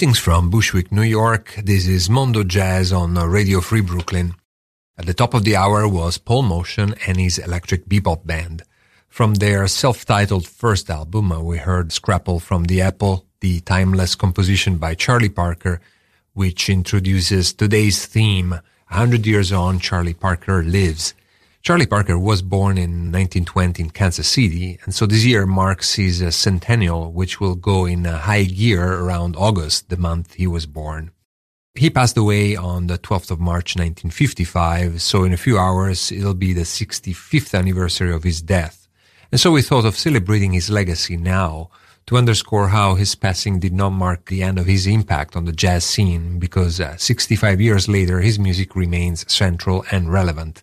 Greetings from Bushwick, New York. This is Mondo Jazz on Radio Free Brooklyn. At the top of the hour was Paul Motian and his Electric Bebop Band. From their self-titled first album, uh, we heard Scrapple from the Apple, the timeless composition by Charlie Parker, which introduces today's theme, 100 years on, Charlie Parker lives. Charlie Parker was born in 1920 in Kansas City, and so this year marks his uh, centennial, which will go in high gear around August, the month he was born. He passed away on the 12th of March 1955, so in a few hours it'll be the 65th anniversary of his death. And so we thought of celebrating his legacy now to underscore how his passing did not mark the end of his impact on the jazz scene, because uh, 65 years later his music remains central and relevant.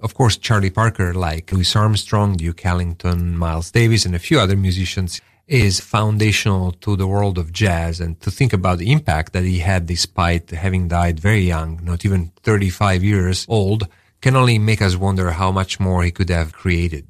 Of course, Charlie Parker, like Louis Armstrong, Duke Ellington, Miles Davis, and a few other musicians, is foundational to the world of jazz and to think about the impact that he had despite having died very young, not even 35 years old, can only make us wonder how much more he could have created.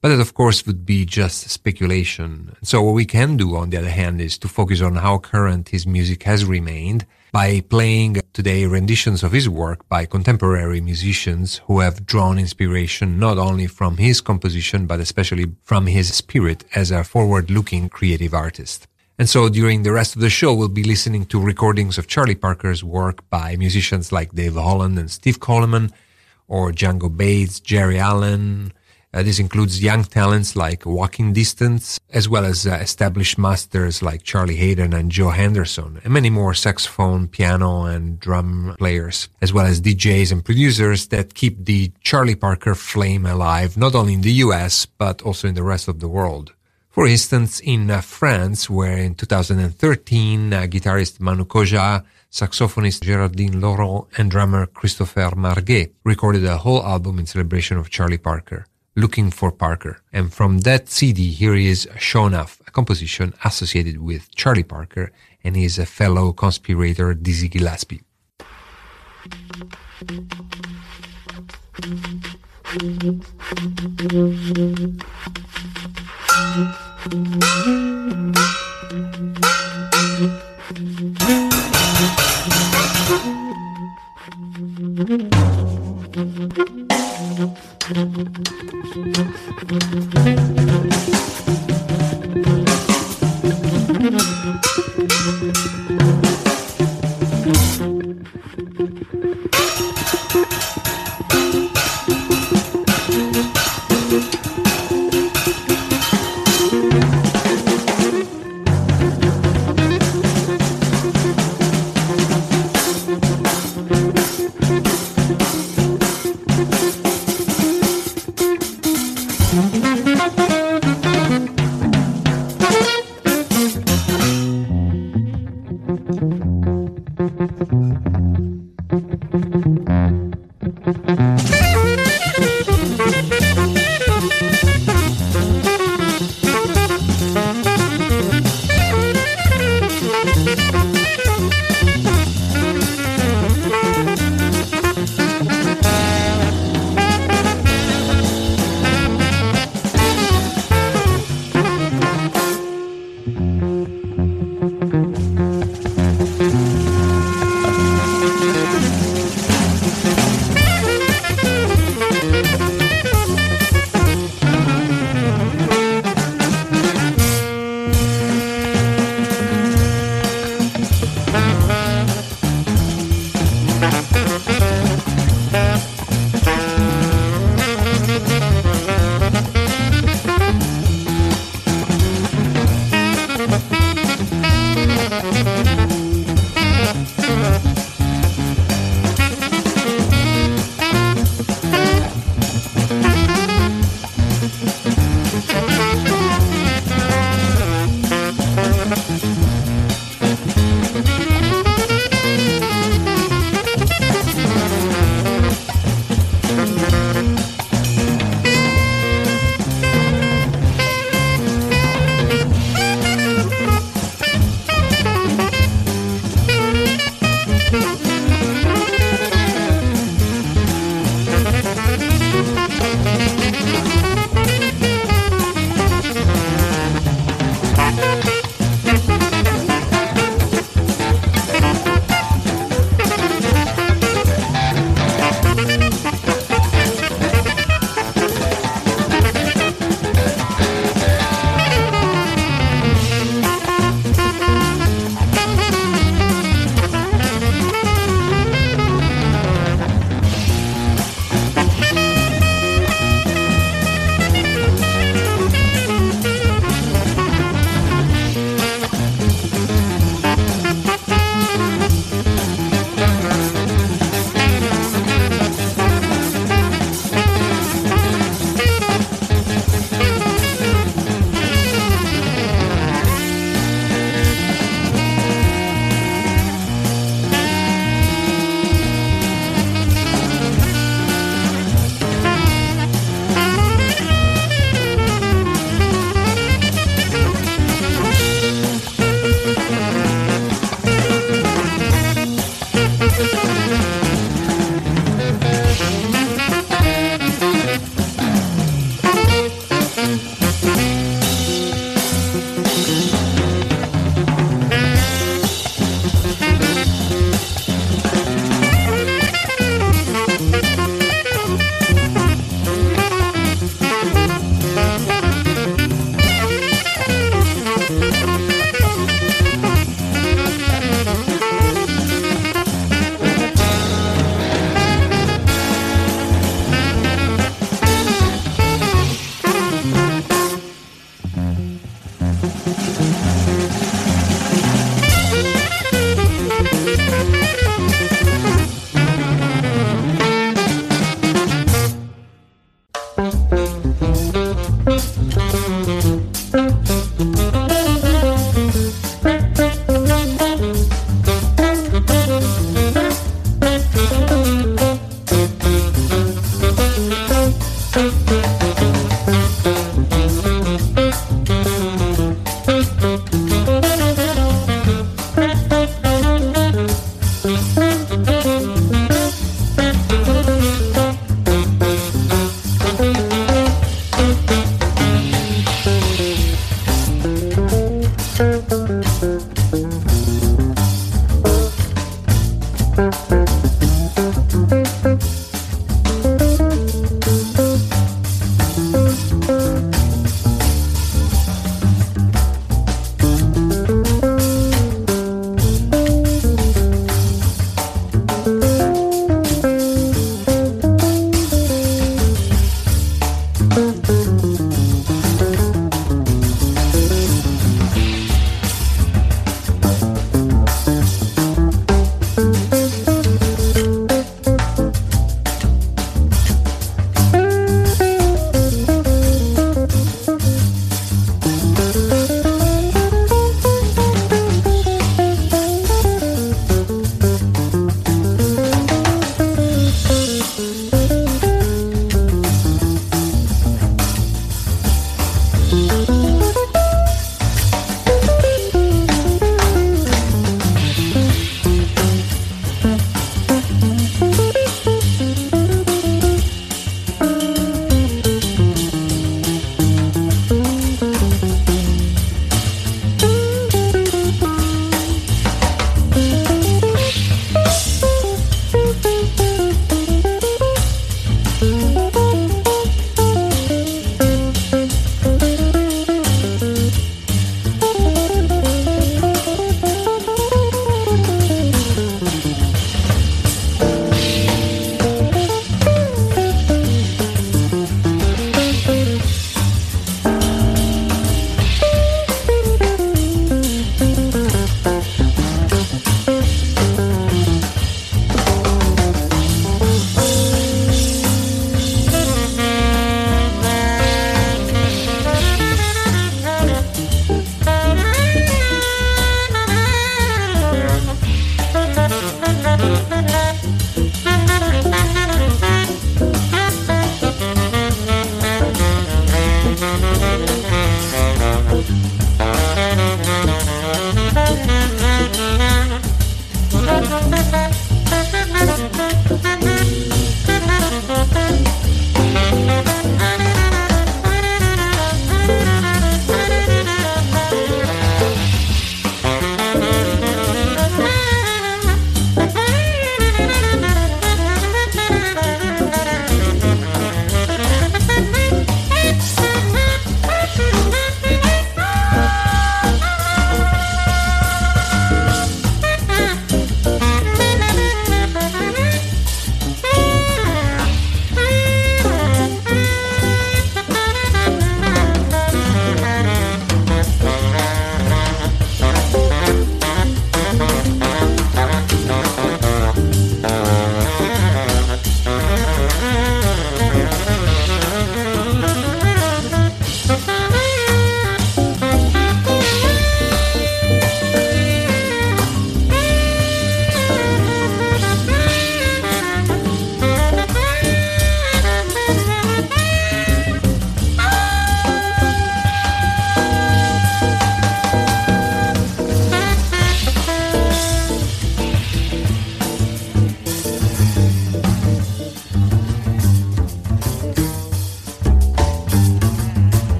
But that, of course, would be just speculation. So what we can do, on the other hand, is to focus on how current his music has remained by playing today renditions of his work by contemporary musicians who have drawn inspiration not only from his composition, but especially from his spirit as a forward-looking creative artist. And so during the rest of the show, we'll be listening to recordings of Charlie Parker's work by musicians like Dave Holland and Steve Coleman, or Django Bates, Geri Allen, uh, this includes young talents like Walking Distance, as well as uh, established masters like Charlie Haden and Joe Henderson, and many more saxophone, piano, and drum players, as well as DJs and producers that keep the Charlie Parker flame alive, not only in the US, but also in the rest of the world. For instance, in uh, France, where in 2013, uh, guitarist Manu Codjia, saxophonist Geraldine Laurent, and drummer Christopher Marguet recorded a whole album in celebration of Charlie Parker. Looking for Parker. And from that CD, here is Shaw 'Nuff, a composition associated with Charlie Parker, and his a fellow conspirator Dizzy Gillespie thank you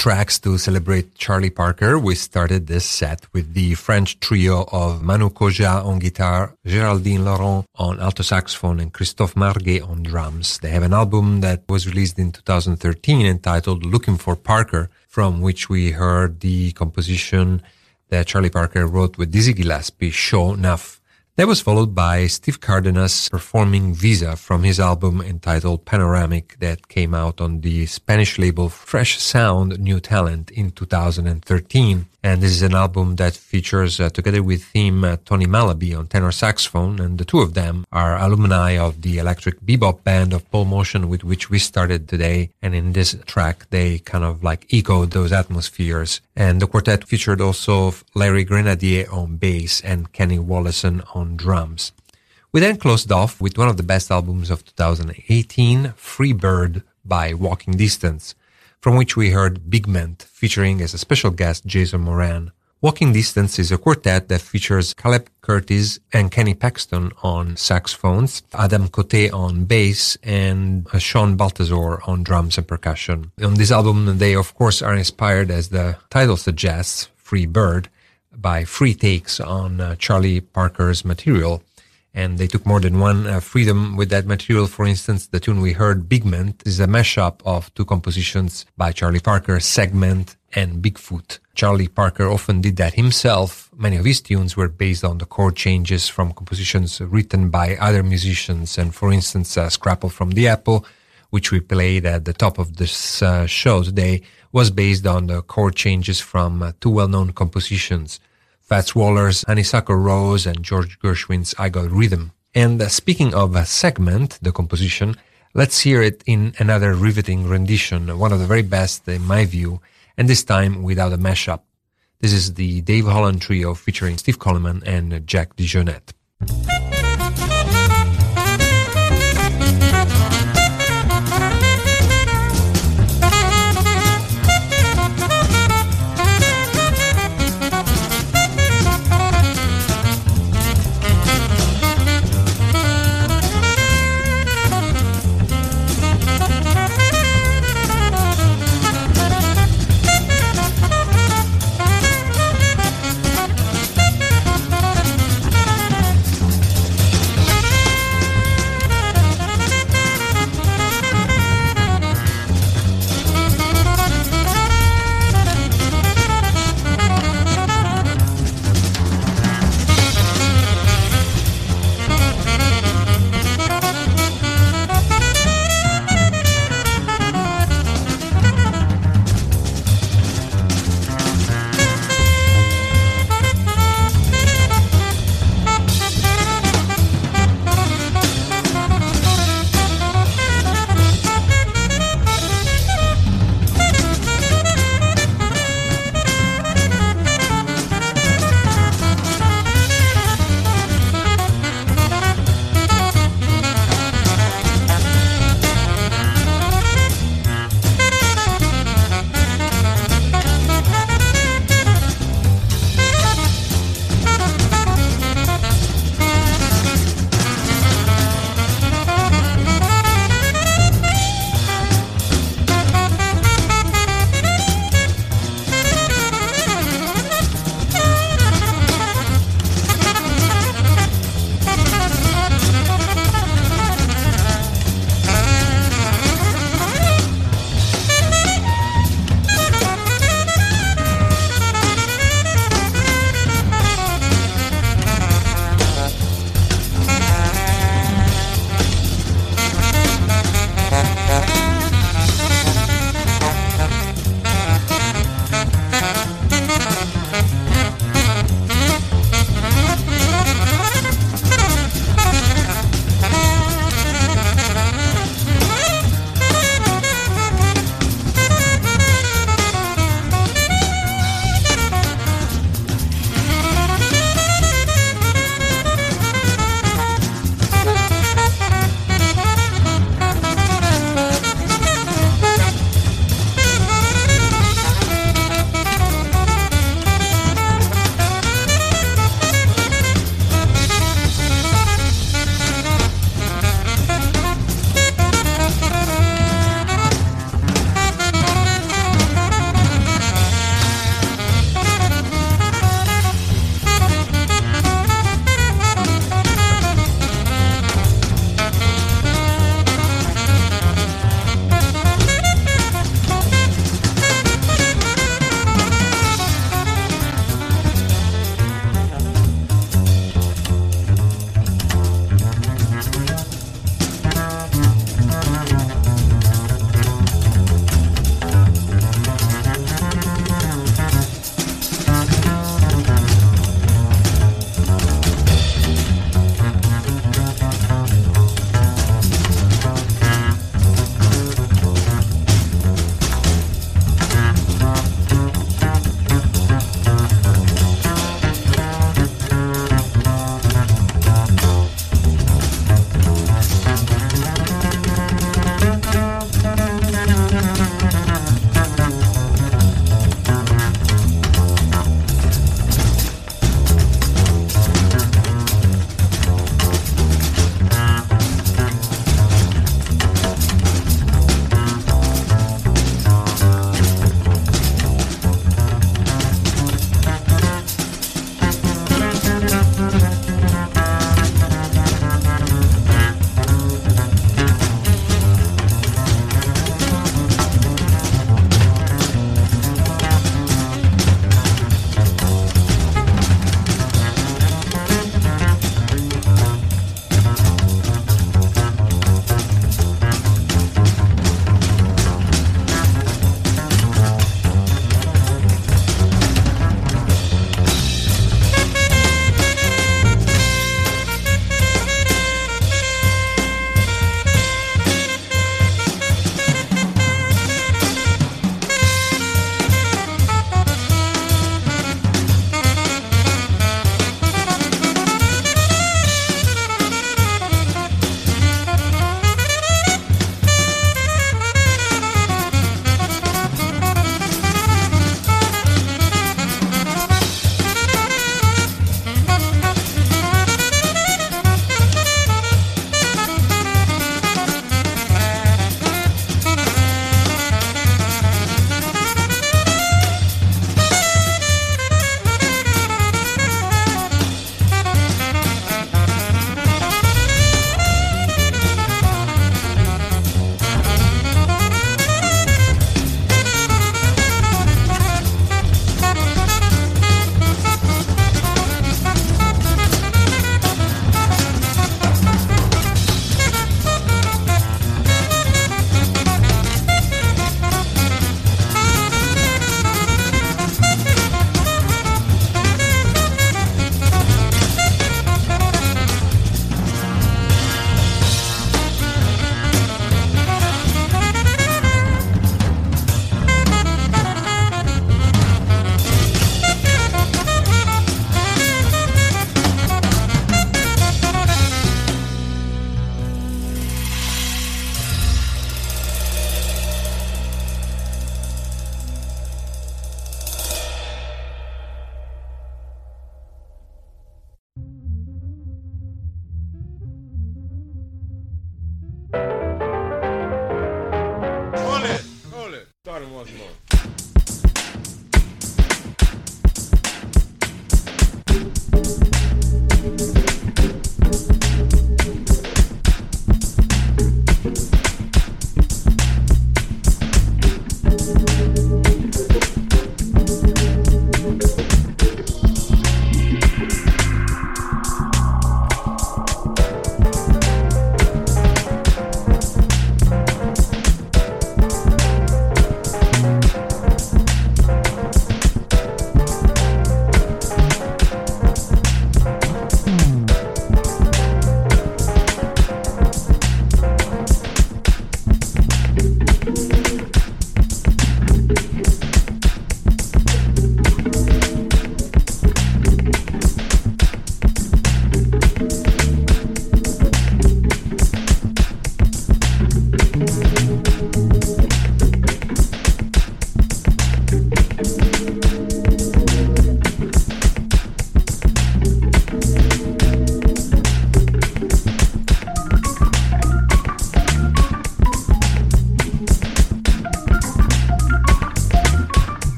tracks to celebrate Charlie Parker. We started this set with the French trio of Manu Codjia on guitar, Géraldine Laurent on alto saxophone, and Christophe Marguet on drums. They have an album that was released in 2013 entitled Looking for Parker, from which we heard the composition that Charlie Parker wrote with Dizzy Gillespie, Shaw 'Nuff. That was followed by Steve Cardenas performing Visa from his album entitled Panoramic that came out on the Spanish label Fresh Sound New Talent in 2013. And this is an album that features, uh, together with him, uh, Tony Malaby on tenor saxophone. And the two of them are alumni of the electric bebop band of Paul Motian with which we started today. And in this track, they kind of like echoed those atmospheres. And the quartet featured also Larry Grenadier on bass and Kenny Wollesen on drums. We then closed off with one of the best albums of 2018, Free Bird by Walking Distance from which we heard Big Bigment featuring as a special guest Jason Moran. Walking Distance is a quartet that features Caleb Curtis and Kenny Pexton on saxophones, Adam Cote on bass, and Shawn Baltazor on drums and percussion. On this album, they of course are inspired, as the title suggests, Free Bird, by free takes on uh, Charlie Parker's material and they took more than one uh, freedom with that material. For instance, the tune we heard, Bigment, is a mashup of two compositions by Charlie Parker, Segment and Bigfoot. Charlie Parker often did that himself. Many of his tunes were based on the chord changes from compositions written by other musicians. And for instance, uh, Scrapple from the Apple, which we played at the top of this uh, show today, was based on the chord changes from uh, two well-known compositions. Fats Waller's Honeysuckle Rose and George Gershwin's I Got Rhythm. And uh, speaking of a segment, the composition, let's hear it in another riveting rendition, one of the very best in my view, and this time without a mashup. This is the Dave Holland Trio featuring Steve Coleman and Jack DeJohnette.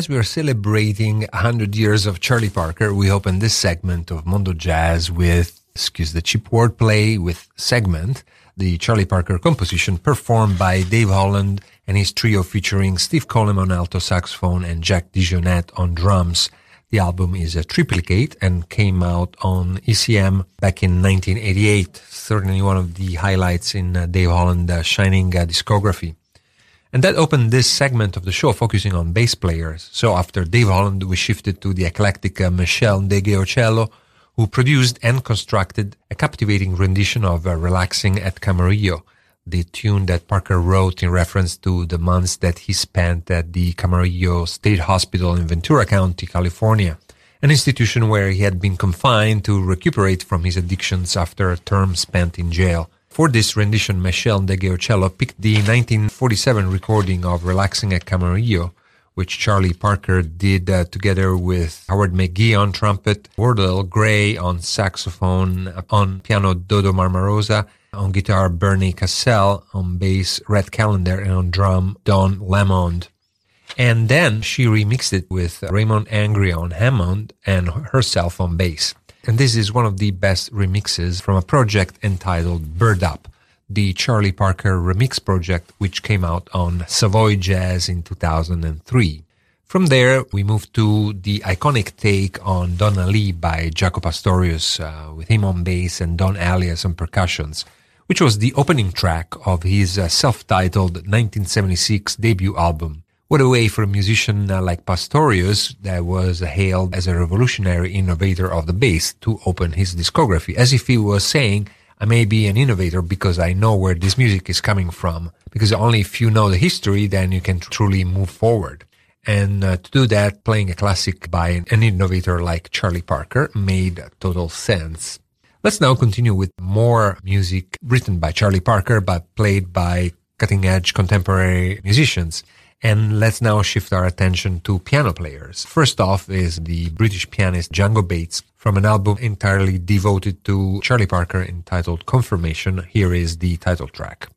As we are celebrating 100 years of Charlie Parker, we open this segment of Mondo Jazz with, excuse the cheap wordplay, with segment, the Charlie Parker composition performed by Dave Holland and his trio featuring Steve Coleman on alto saxophone and Jack DeJohnette on drums. The album is a triplicate and came out on ECM back in 1988. Certainly one of the highlights in uh, Dave Holland's uh, shining uh, discography. And that opened this segment of the show focusing on bass players. So after Dave Holland, we shifted to the eclectic uh, Meshell Ndegeocello, who produced and constructed a captivating rendition of uh, Relaxing at Camarillo, the tune that Parker wrote in reference to the months that he spent at the Camarillo State Hospital in Ventura County, California, an institution where he had been confined to recuperate from his addictions after a term spent in jail. For this rendition, Meshell Ndegeocello picked the 1947 recording of Relaxing at Camarillo, which Charlie Parker did uh, together with Howard McGhee on trumpet, Wardell Gray on saxophone, on piano Dodo Marmarosa, on guitar Barney Kessel, on bass Red Callender, and on drum Don Lamond. And then she remixed it with Raymond Angry on Hammond and herself on bass. And this is one of the best remixes from a project entitled Bird Up, the Charlie Parker remix project, which came out on Savoy Jazz in 2003. From there, we move to the iconic take on Donna Lee by Jaco Pastorius, uh, with him on bass and Don Alias on percussions, which was the opening track of his uh, self-titled 1976 debut album. What a way for a musician uh, like Pastorius, that was hailed as a revolutionary innovator of the bass, to open his discography, as if he was saying, I may be an innovator because I know where this music is coming from. Because only if you know the history, then you can truly move forward. And uh, to do that, playing a classic by an innovator like Charlie Parker made total sense. Let's now continue with more music written by Charlie Parker, but played by cutting edge contemporary musicians. And let's now shift our attention to piano players. First off is the British pianist Django Bates from an album entirely devoted to Charlie Parker entitled Confirmation. Here is the title track.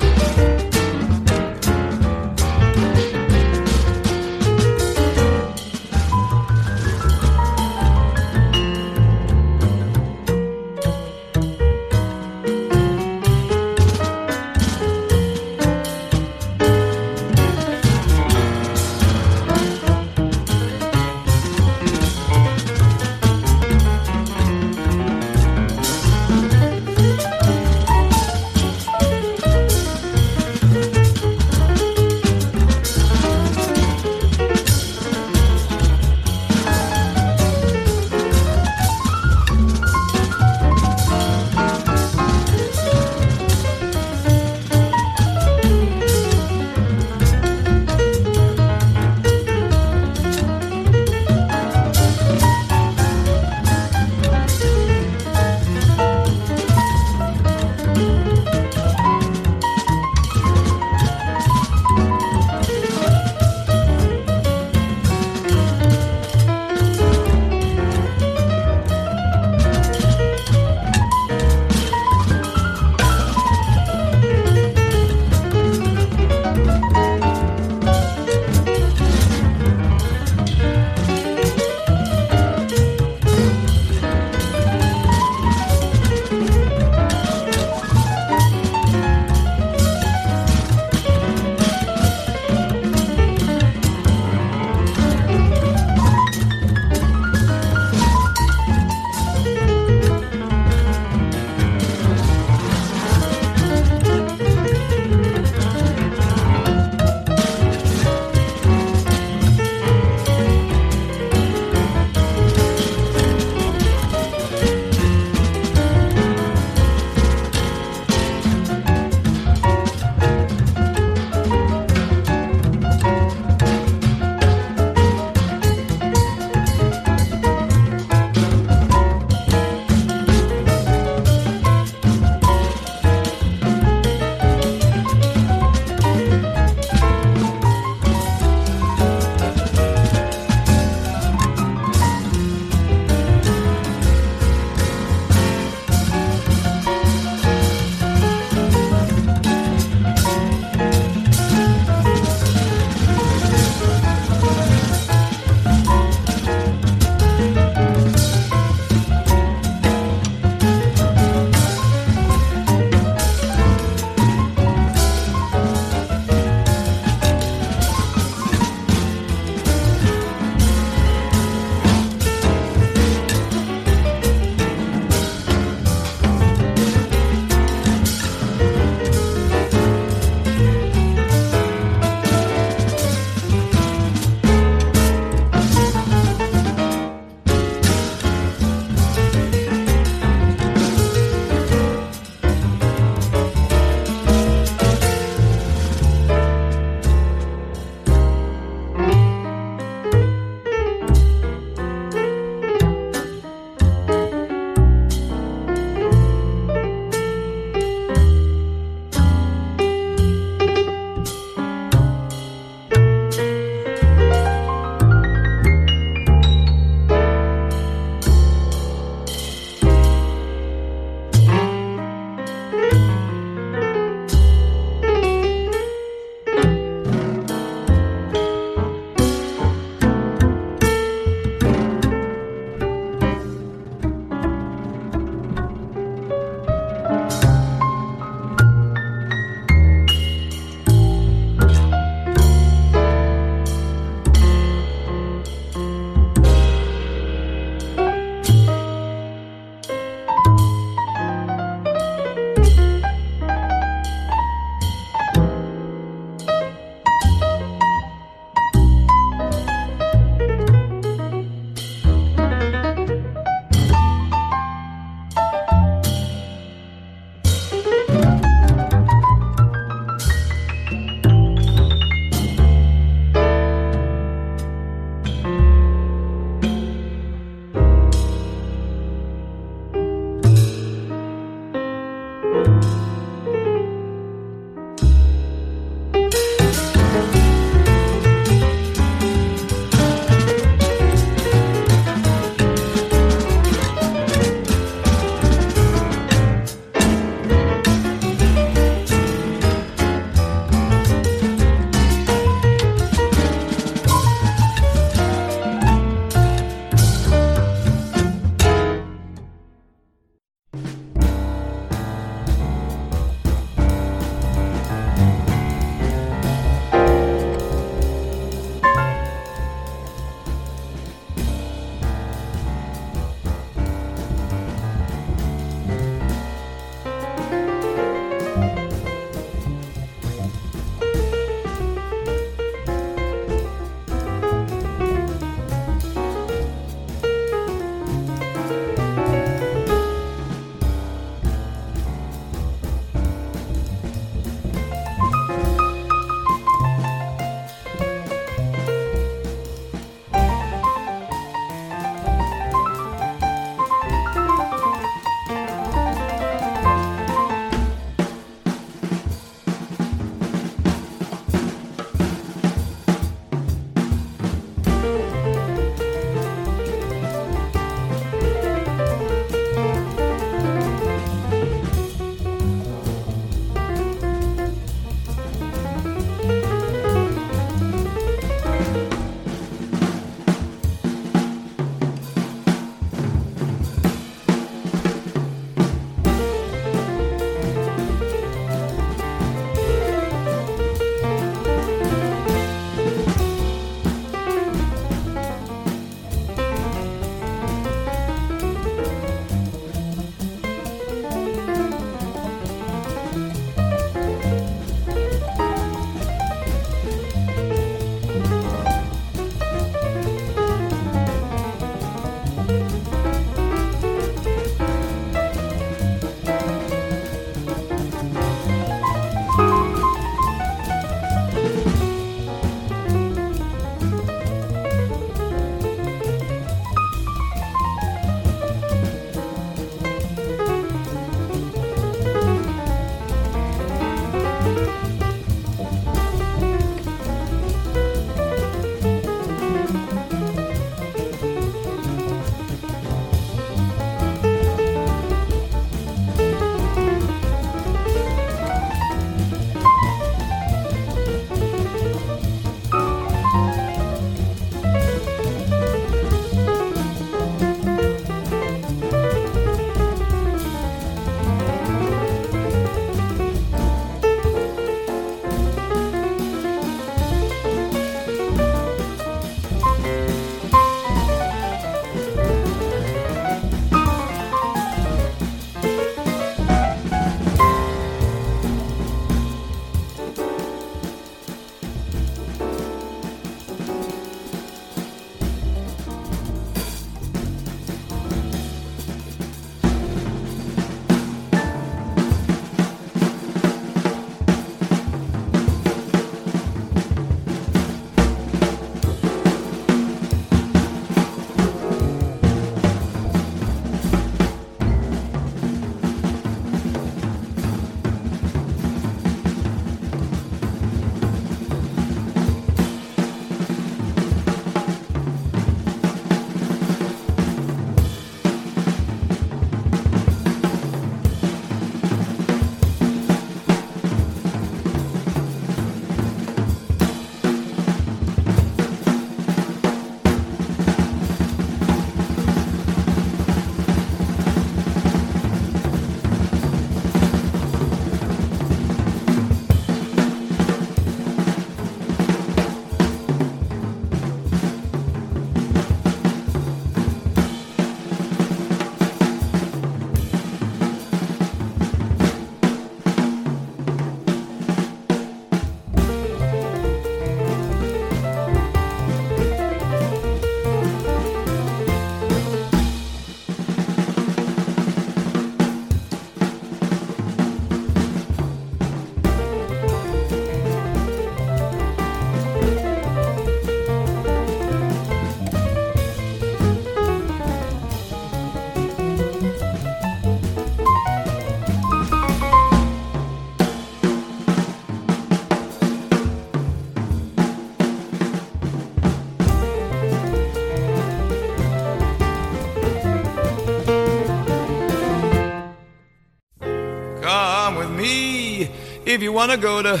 If you wanna go to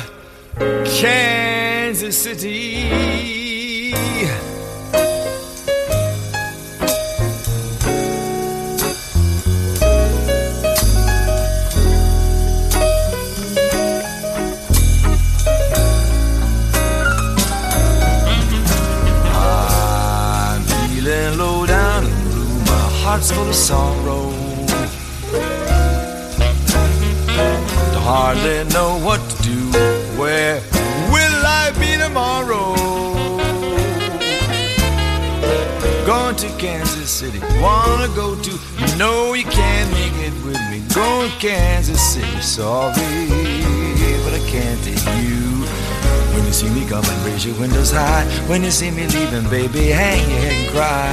Kansas City. When you see me leaving, baby, hang your head and cry.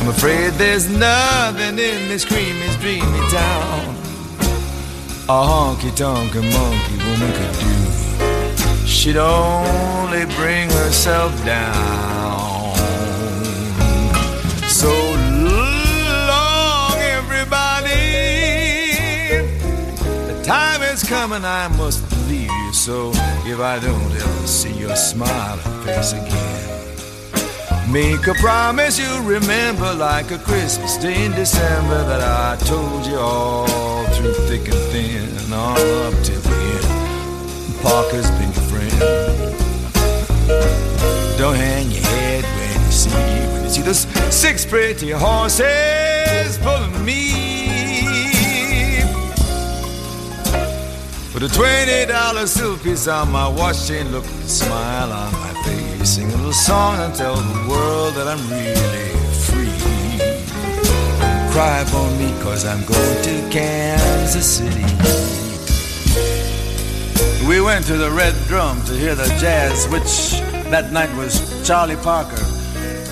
I'm afraid there's nothing in this creamy, dreamy town a honky tonk monkey woman could do. She'd only bring herself down. So long, everybody. The time is coming, I must leave you. So if I don't ever see your smiling face again. Make a promise you'll remember like a Christmas day in December that I told you all through thick and thin, all up till the end. Parker's been your friend. Don't hang your head when you see when you see those six pretty horses pulling me. Put a twenty dollar silver piece on my watch chain, look the smile on my face, sing a little song and tell the world that I'm really free. Cry for me, cause I'm going to Kansas City. We went to the Red Drum to hear the jazz, which that night was Charlie Parker.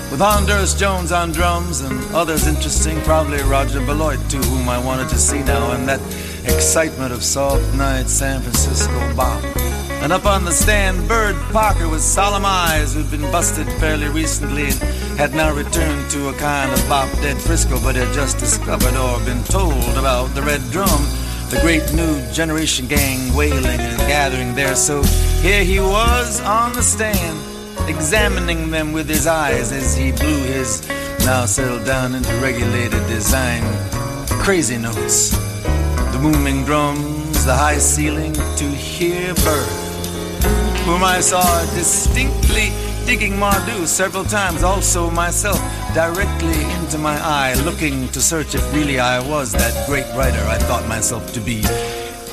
With Honduras Jones on drums and others interesting, probably Roger Beloit too, whom I wanted to see now, and that excitement of soft night San Francisco bop. And up on the stand, Bird Parker with solemn eyes, who'd been busted fairly recently and had now returned to a kind of bop dead Frisco, but had just discovered or been told about the Red Drum, the great new generation gang wailing and gathering there. So here he was on the stand, examining them with his eyes as he blew his now settled down into regulated design crazy notes the booming drums, the high ceiling to hear bird, whom I saw distinctly digging Mardou several times, also myself directly into my eye, looking to search if really I was that great writer I thought myself to be.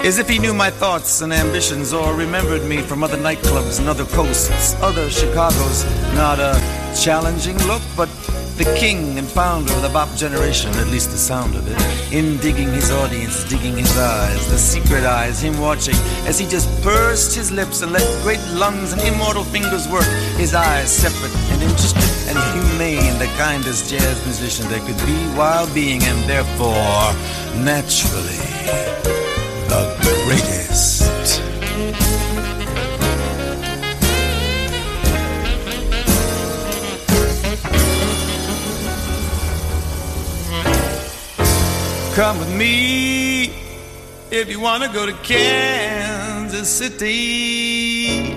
As if he knew my thoughts and ambitions or remembered me from other nightclubs and other coasts, other Chicagos. Not a challenging look, but the king and founder of the bop generation, at least the sound of it, in digging his audience, digging his eyes, the secret eyes, him watching as he just pursed his lips and let great lungs and immortal fingers work, his eyes separate and interested and humane, the kindest jazz musician there could be while being, and therefore, naturally, the greatest. Come with me if you want to go to Kansas City.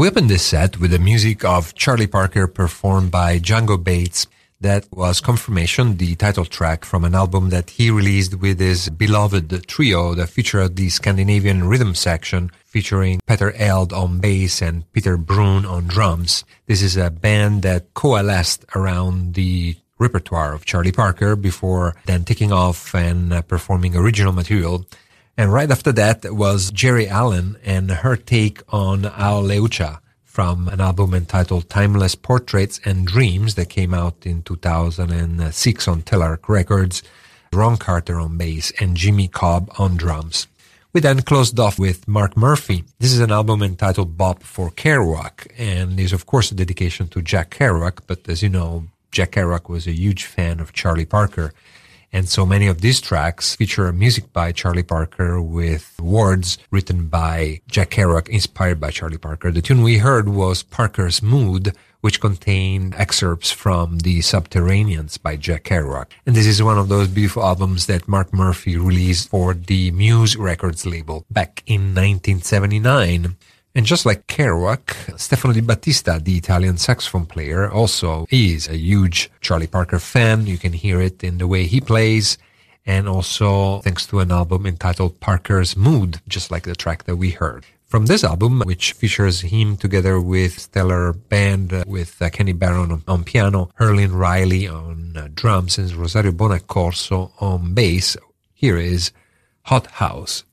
We opened this set with the music of Charlie Parker performed by Django Bates, That was Confirmation, the title track from an album that he released with his beloved trio that featured the Scandinavian rhythm section featuring Petter Eldh on bass and Peter Bruun on drums. This is a band that coalesced around the repertoire of Charlie Parker before then taking off and uh, performing original material. And right after that was Geri Allen and her take on Ah-Leu-Cha from an album entitled Timeless Portraits and Dreams that came out in 2006 on Telarc Records. Ron Carter on bass and Jimmy Cobb on drums. We then closed off with Mark Murphy. This is an album entitled Bop for Kerouac and is of course a dedication to Jack Kerouac, but as you know, Jack Kerouac was a huge fan of Charlie Parker. And so many of these tracks feature music by Charlie Parker with words written by Jack Kerouac inspired by Charlie Parker. The tune we heard was Parker's Mood, which contained excerpts from The Subterraneans by Jack Kerouac. And this is one of those beautiful albums that Mark Murphy released for the Muse Records label back in 1979. And just like Kerouac, Stefano Di Battista, the Italian saxophone player, also is a huge Charlie Parker fan. You can hear it in the way he plays. And also thanks to an album entitled Parker's Mood, just like the track that we heard. From this album, which features him together with stellar band uh, with uh, Kenny Barron on, on, piano, Herlin Riley on uh, drums, and Rosario Bonaccorso on bass, here is Hot House.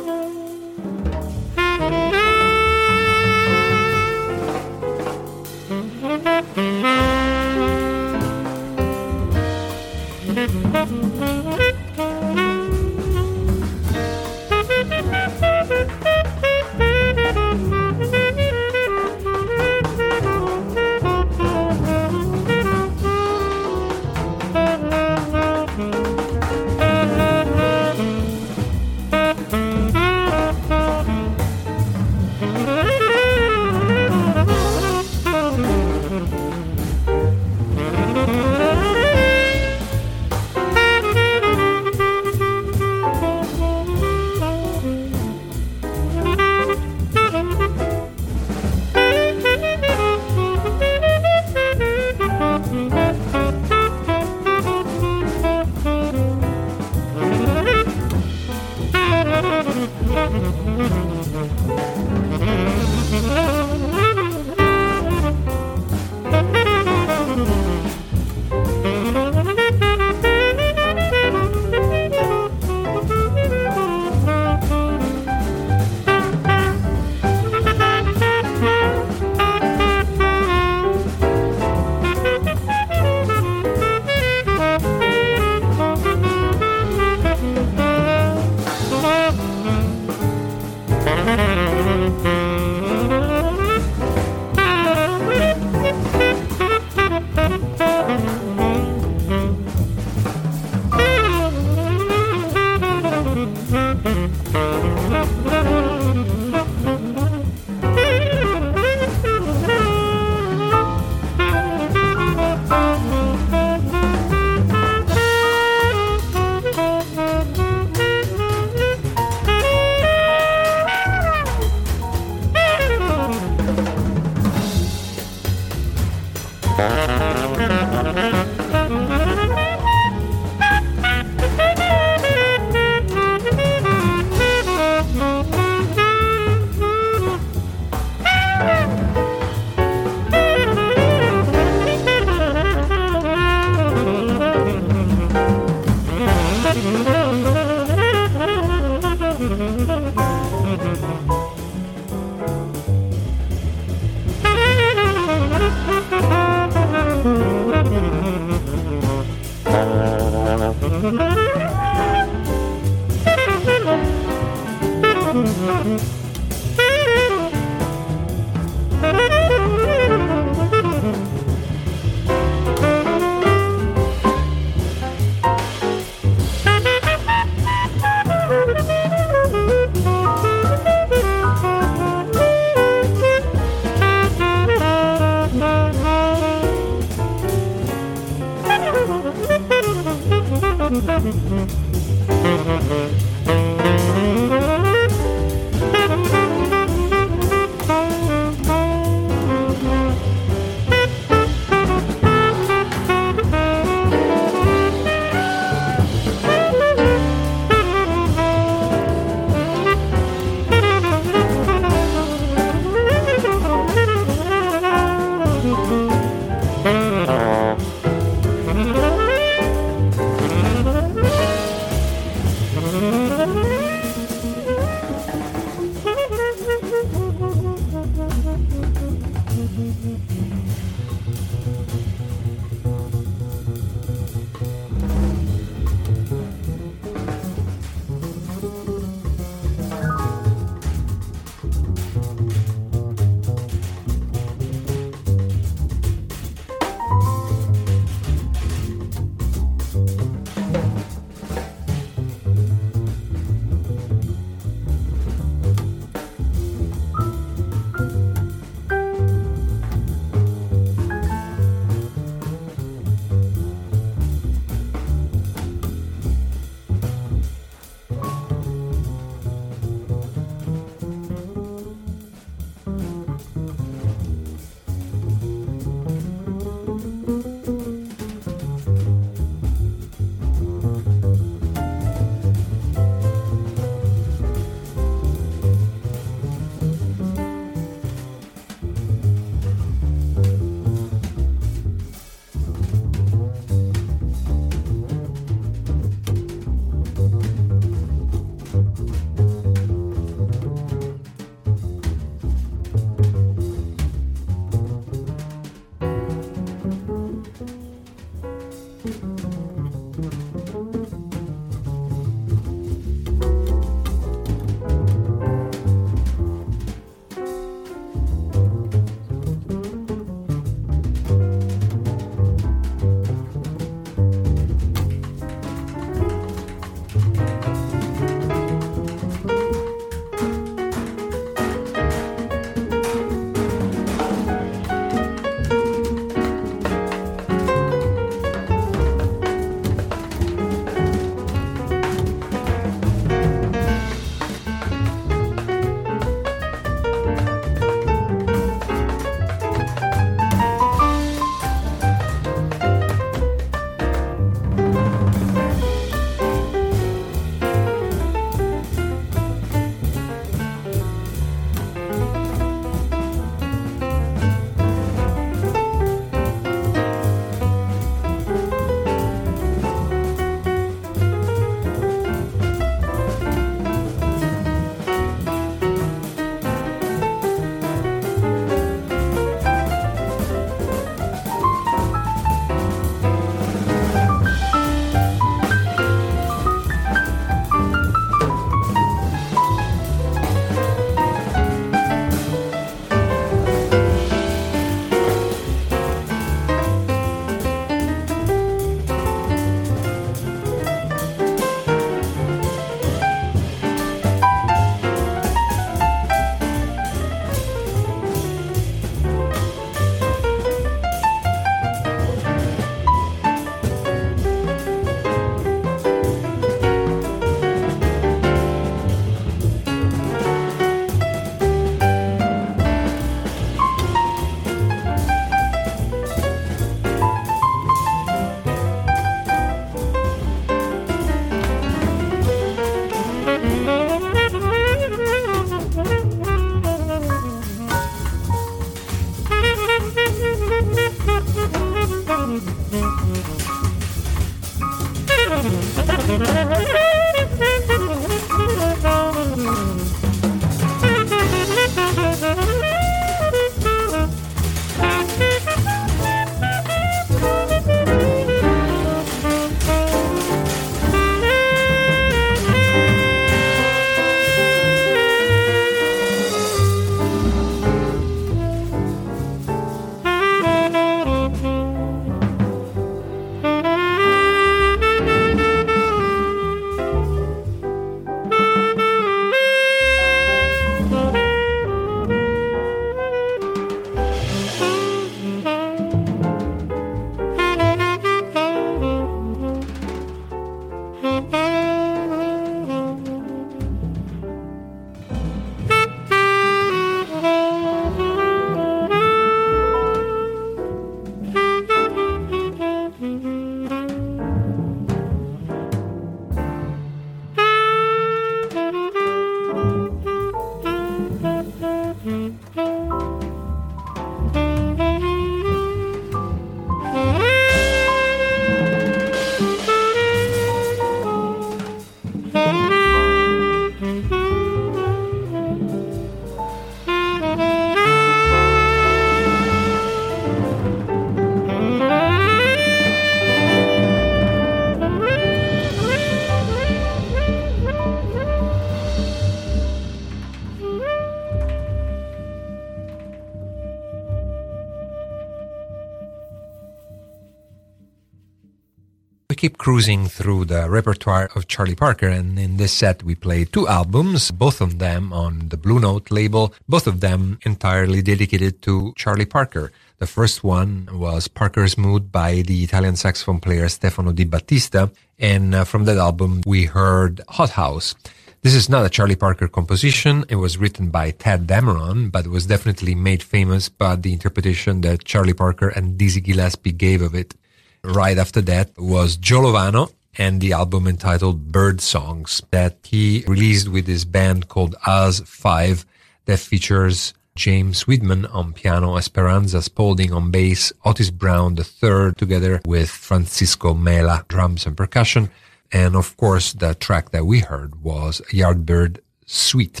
Keep cruising through the repertoire of Charlie Parker, and in this set we play two albums, both of them on the Blue Note label, both of them entirely dedicated to Charlie Parker. The first one was Parker's Mood by the Italian saxophone player Stefano Di Battista, and uh, from that album we heard Hot House. This is not a Charlie Parker composition. It was written by Tadd Dameron, but was definitely made famous by the interpretation that Charlie Parker and Dizzy Gillespie gave of it. Right after that was Joe Lovano and the album entitled Bird Songs that he released with his band called Us Five that features James Weidman on piano, Esperanza Spalding on bass, Otis Brown III together with Francisco Mela drums and percussion, and of course, the track that we heard was Yardbird Suite.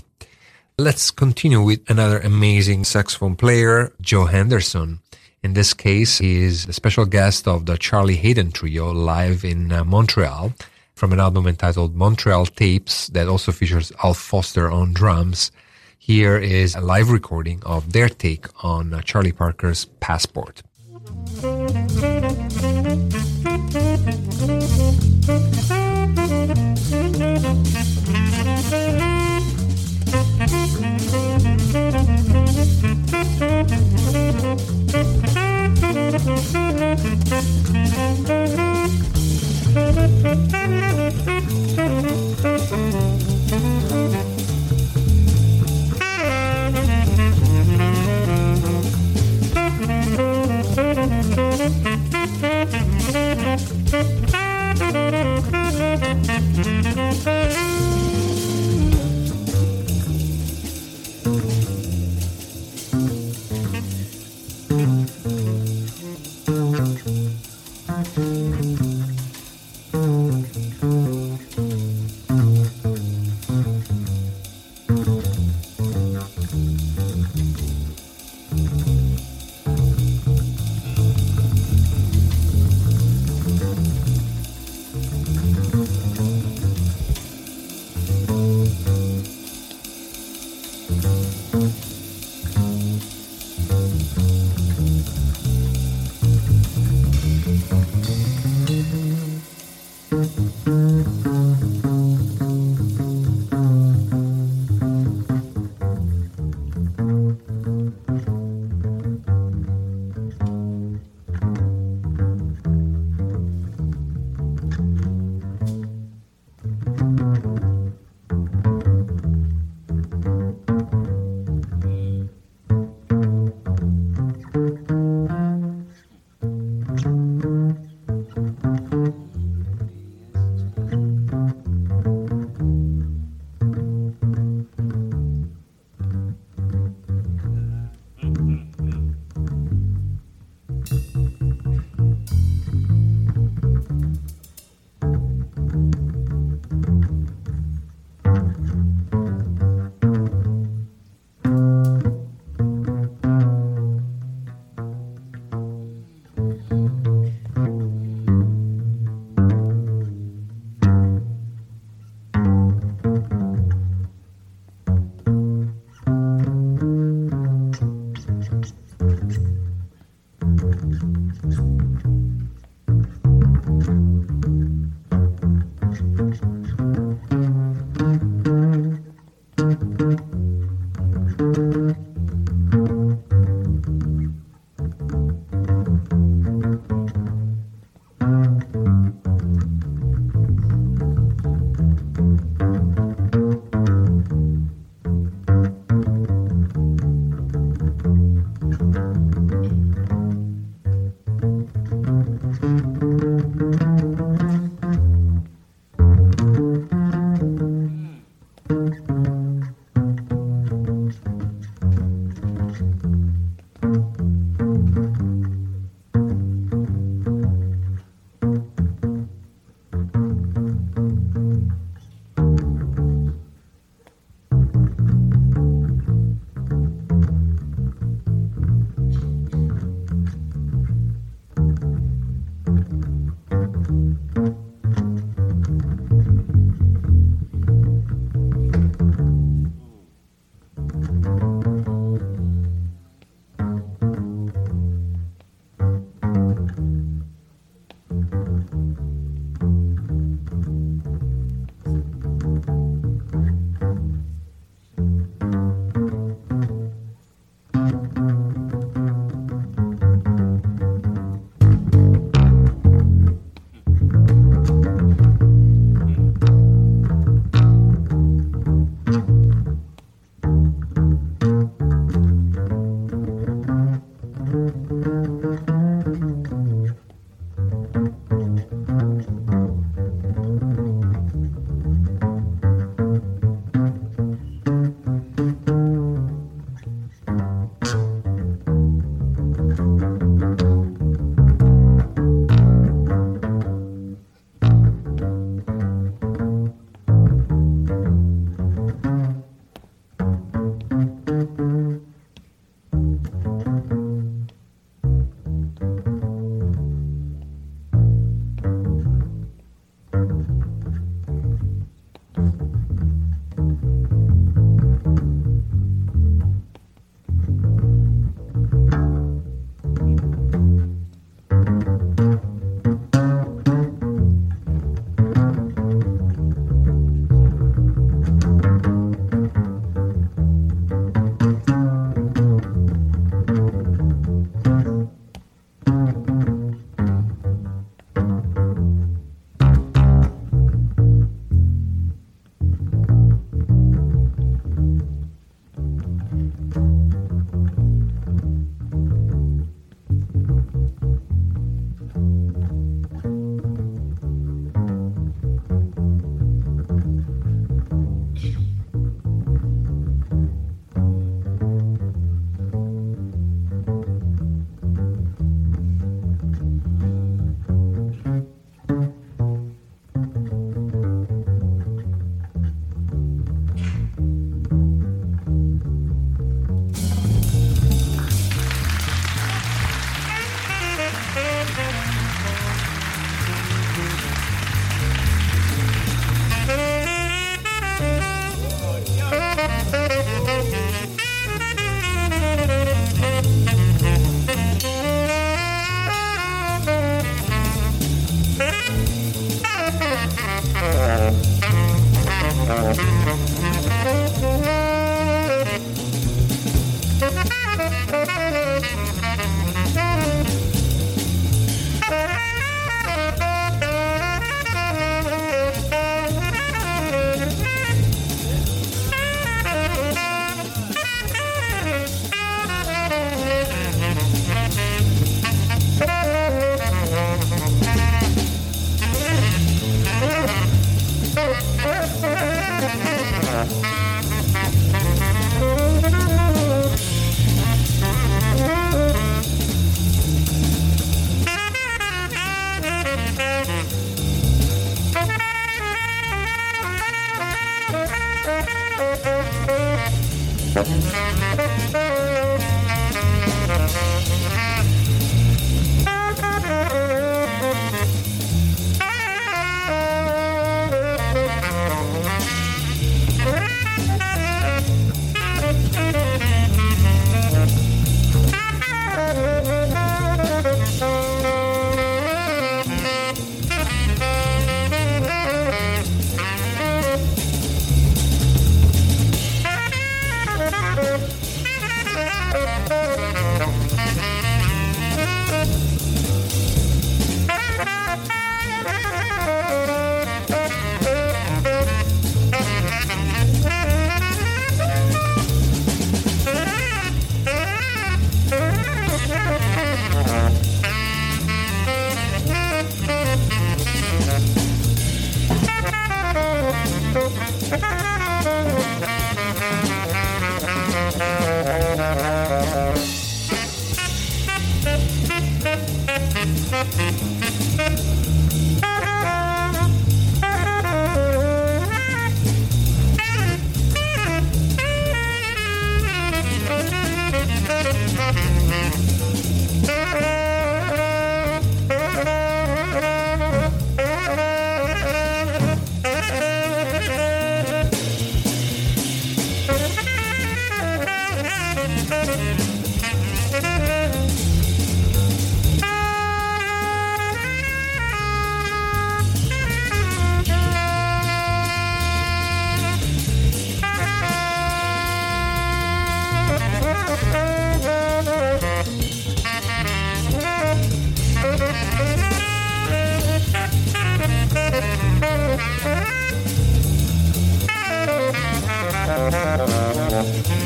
Let's continue with another amazing saxophone player, Joe Henderson. In this case, he is a special guest of the Charlie Haden Trio live in uh, Montreal from an album entitled Montreal Tapes that also features Al Foster on drums. Here is a live recording of their take on uh, Charlie Parker's Passport. Thank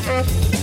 Thank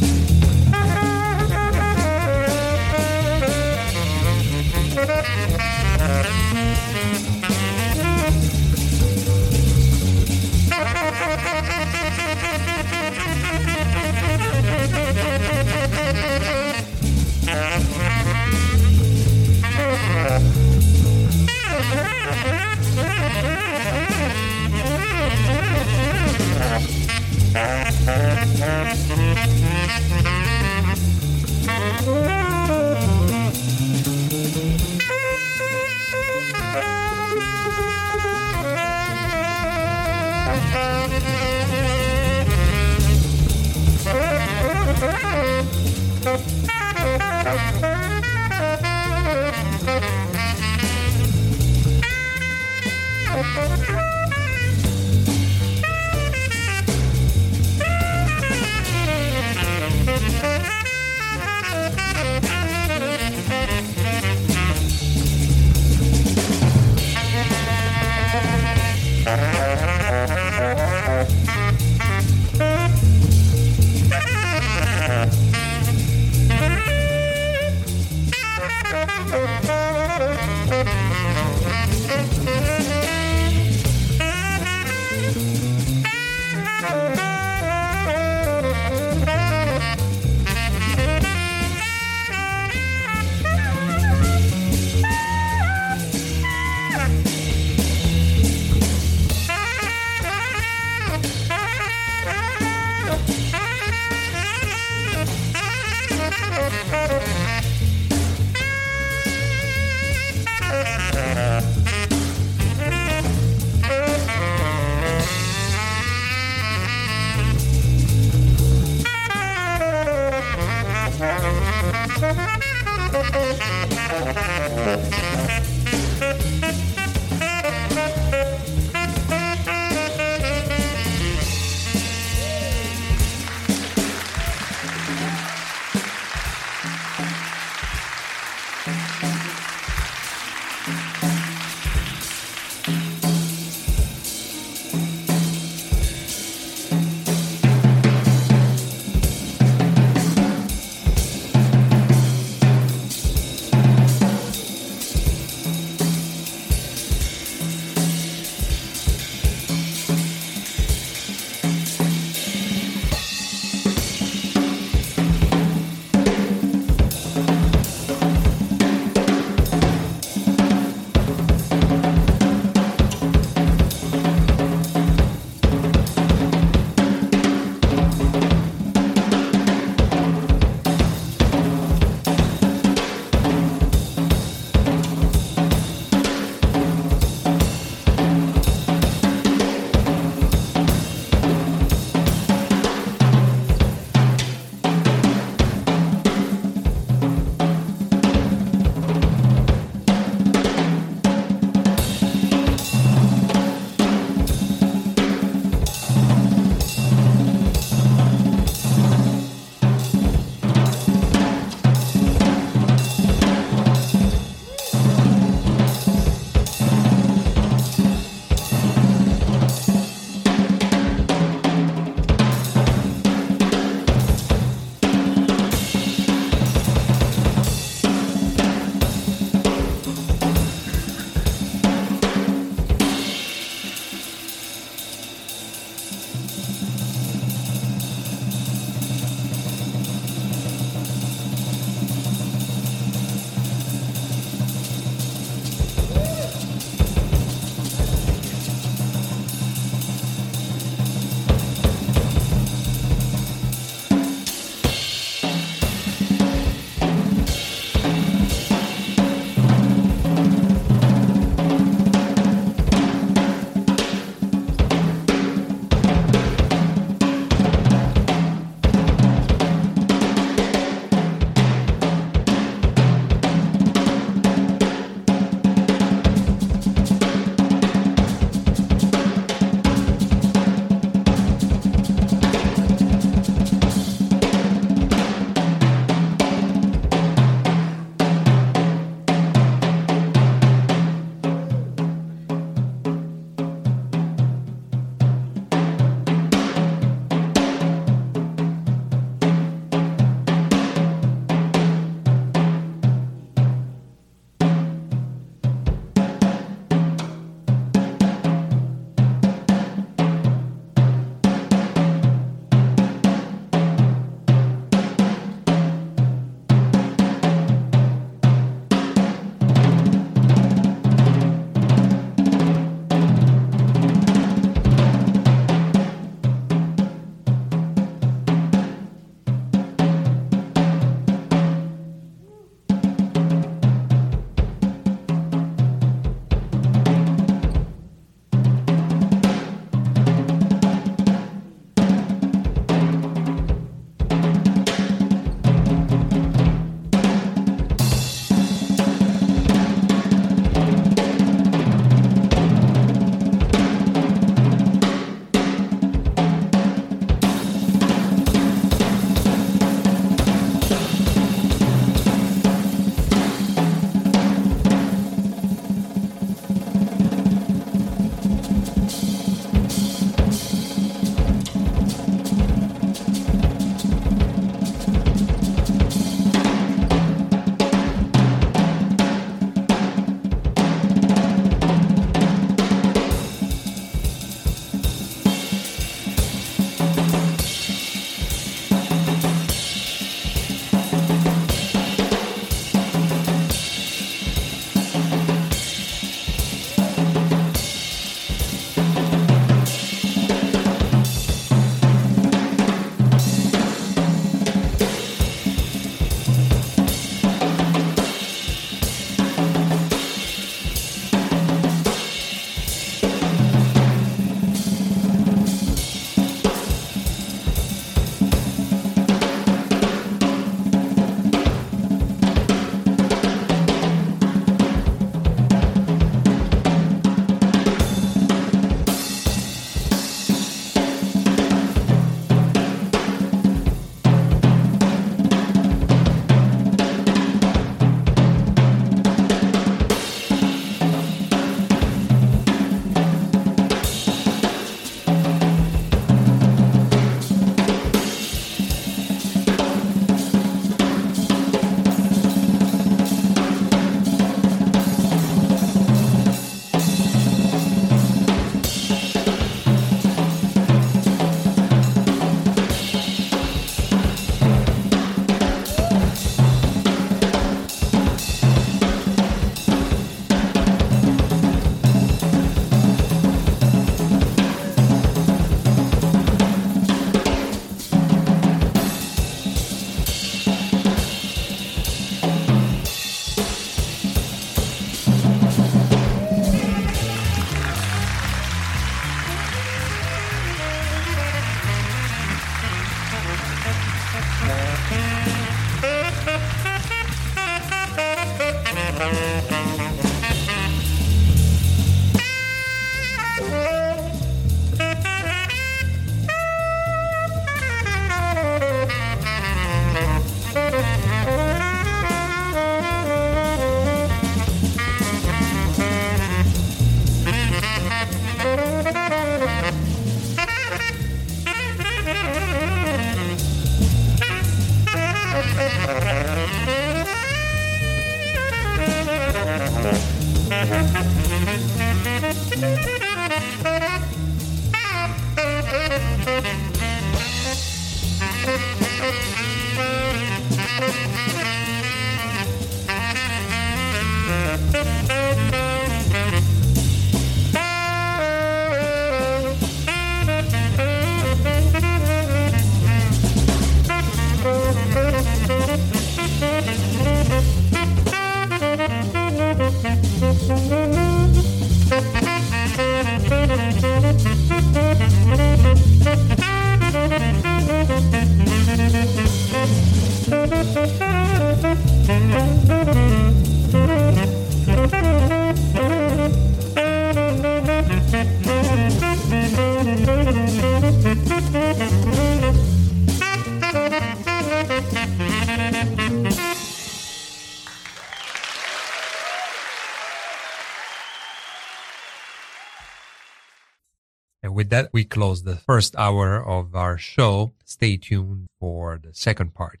that, we close the first hour of our show. Stay tuned for the second part.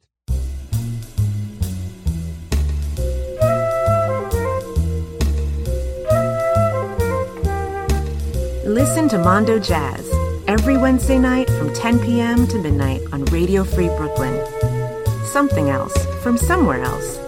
Listen to Mondo Jazz every Wednesday night from 10 p.m. to midnight on Radio Free Brooklyn. Something else from somewhere else.